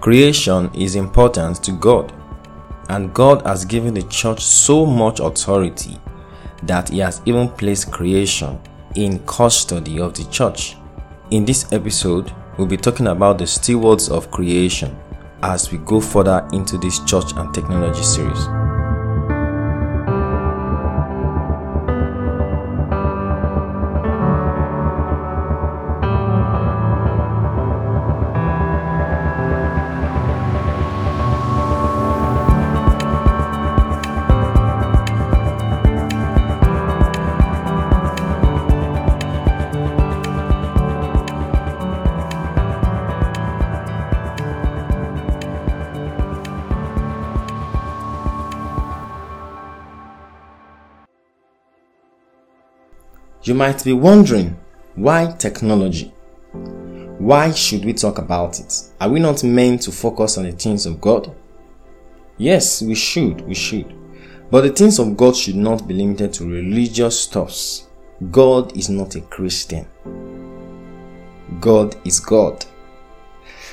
Creation is important to God, and God has given the church so much authority that He has even placed creation in custody of the church. In this episode, we'll be talking about the stewards of creation as we go further into this church and technology series. You might be wondering why technology? Why should we talk about it? Are we not meant to focus on the things of God? Yes, we should, we should. But the things of God should not be limited to religious stuffs. God is not a Christian. God is God.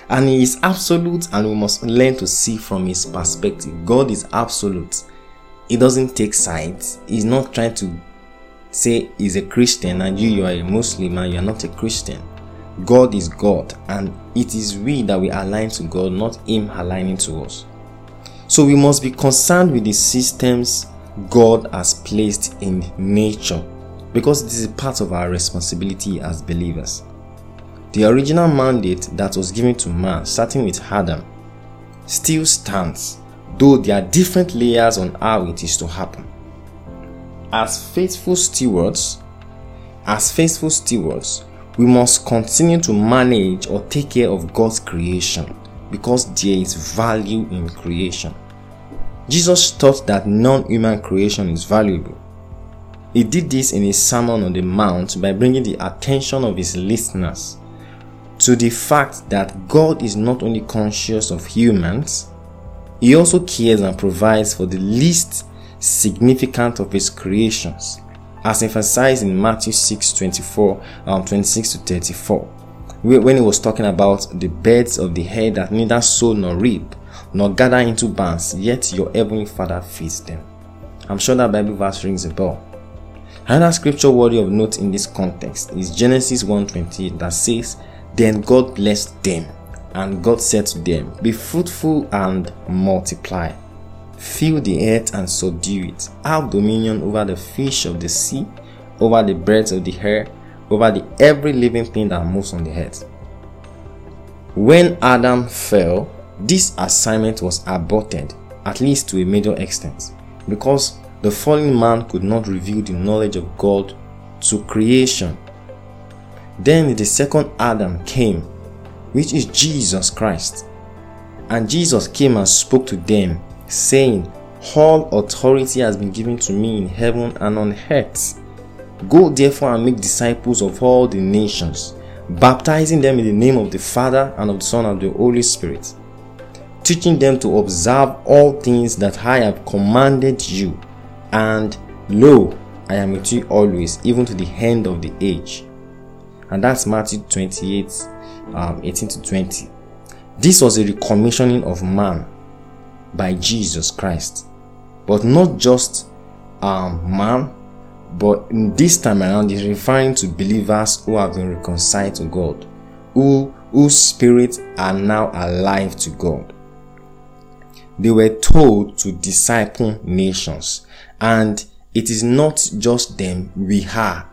And He is absolute, and we must learn to see from His perspective. God is absolute. He doesn't take sides. He's not trying to say he's a Christian and you, you are a Muslim and you are not a Christian. God is God, and it is we that we align to God, not Him aligning to us. So we must be concerned with the systems God has placed in nature because this is part of our responsibility as believers. The original mandate that was given to man, starting with Adam, still stands, though there are different layers on how it is to happen as faithful stewards, as faithful stewards, we must continue to manage or take care of God's creation because there is value in creation. Jesus taught that non human creation is valuable. He did this in his Sermon on the Mount by bringing the attention of his listeners to the fact that God is not only conscious of humans, he also cares and provides for the least significant of his creations, as emphasized in Matthew 6 24 um, 26 to 34, when he was talking about the birds of the air that neither sow nor reap, nor gather into barns, yet your heavenly Father feeds them. I'm sure that Bible verse rings a bell. Another scripture worthy of note in this context is Genesis 1:28 that says, Then God blessed them, and God said to them, Be fruitful and multiply Fill the earth and subdue it. Have dominion over the fish of the sea, over the birds of the air, over the every living thing that moves on the earth. When Adam fell, this assignment was aborted, at least to a major extent, because the fallen man could not reveal the knowledge of God to creation. Then the second Adam came, which is Jesus Christ. And Jesus came and spoke to them saying, All authority has been given to me in heaven and on earth. Go therefore and make disciples of all the nations, baptizing them in the name of the Father and of the Son and of the Holy Spirit, teaching them to observe all things that I have commanded you. And lo, I am with you always, even to the end of the age. And that's Matthew 28 um, 18 to 20. This was a recommissioning of man by Jesus Christ. But not just um, man, but this time around is referring to believers who have been reconciled to God, who whose spirits are now alive to God. They were told to disciple nations, and it is not just them, we are,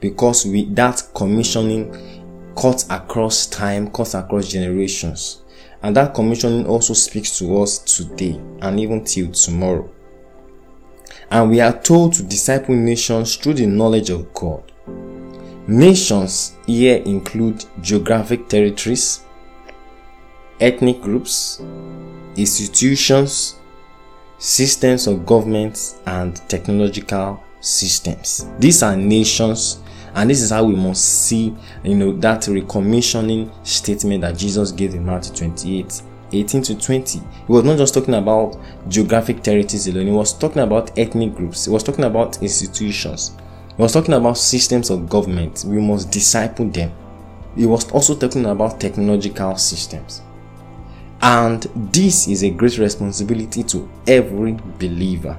because we that commissioning cuts across time, cuts across generations. And that commissioning also speaks to us today and even till tomorrow. And we are told to disciple nations through the knowledge of God. Nations here include geographic territories, ethnic groups, institutions, systems of government, and technological systems. These are nations and this is how we must see, you know, that recommissioning statement that Jesus gave in Matthew 28 18 to 20. He was not just talking about geographic territories alone, he was talking about ethnic groups, he was talking about institutions, he was talking about systems of government. We must disciple them. He was also talking about technological systems. And this is a great responsibility to every believer.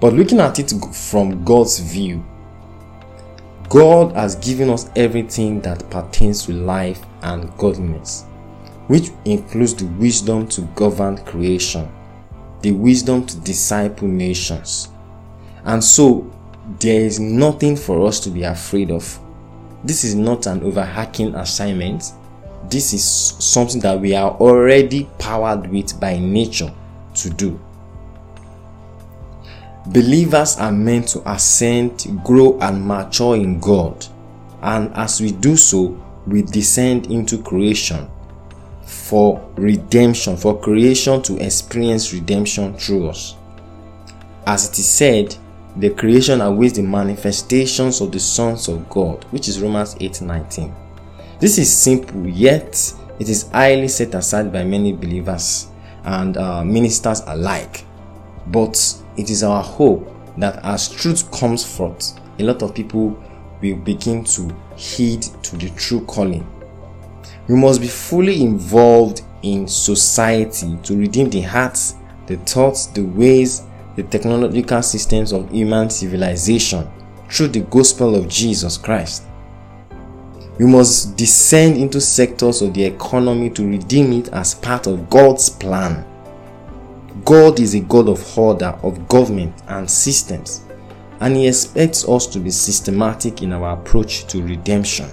But looking at it from God's view, God has given us everything that pertains to life and godliness, which includes the wisdom to govern creation, the wisdom to disciple nations. And so, there is nothing for us to be afraid of. This is not an overhacking assignment. This is something that we are already powered with by nature to do. Believers are meant to ascend, grow, and mature in God. And as we do so, we descend into creation for redemption, for creation to experience redemption through us. As it is said, the creation awaits the manifestations of the sons of God, which is Romans 8:19. This is simple, yet it is highly set aside by many believers and uh, ministers alike. But it is our hope that as truth comes forth, a lot of people will begin to heed to the true calling. We must be fully involved in society to redeem the hearts, the thoughts, the ways, the technological systems of human civilization through the gospel of Jesus Christ. We must descend into sectors of the economy to redeem it as part of God's plan. God is a God of order, of government, and systems, and He expects us to be systematic in our approach to redemption.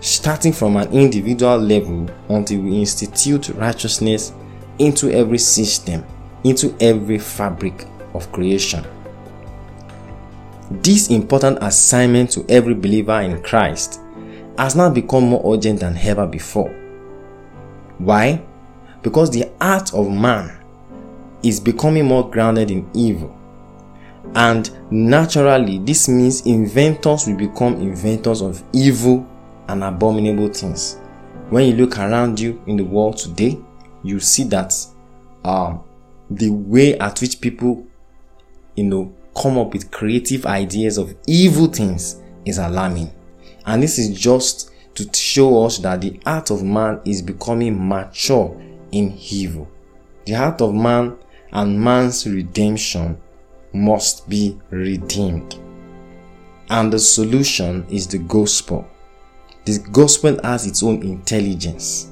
Starting from an individual level until we institute righteousness into every system, into every fabric of creation. This important assignment to every believer in Christ has now become more urgent than ever before. Why? Because the heart of man is becoming more grounded in evil. And naturally, this means inventors will become inventors of evil and abominable things. When you look around you in the world today, you see that um, the way at which people, you know, come up with creative ideas of evil things is alarming. And this is just to show us that the heart of man is becoming mature in evil. The heart of man and man's redemption must be redeemed. And the solution is the gospel. The gospel has its own intelligence.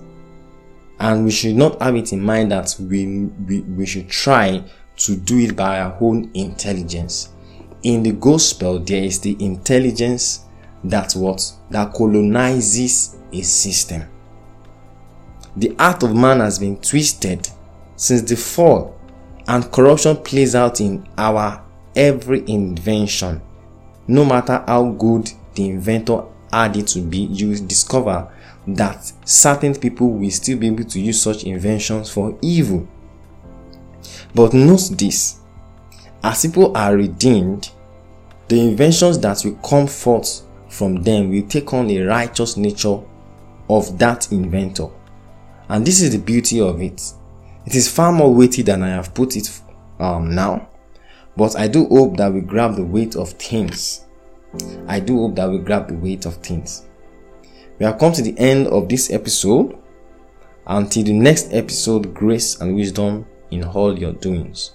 And we should not have it in mind that we, we, we should try to do it by our own intelligence. In the gospel, there is the intelligence that what that colonizes a system. The heart of man has been twisted since the fall and corruption plays out in our every invention. No matter how good the inventor had it to be, you discover that certain people will still be able to use such inventions for evil. But note this as people are redeemed, the inventions that will come forth from them will take on a righteous nature of that inventor. And this is the beauty of it. It is far more weighty than I have put it um, now, but I do hope that we grab the weight of things. I do hope that we grab the weight of things. We have come to the end of this episode. Until the next episode, grace and wisdom in all your doings.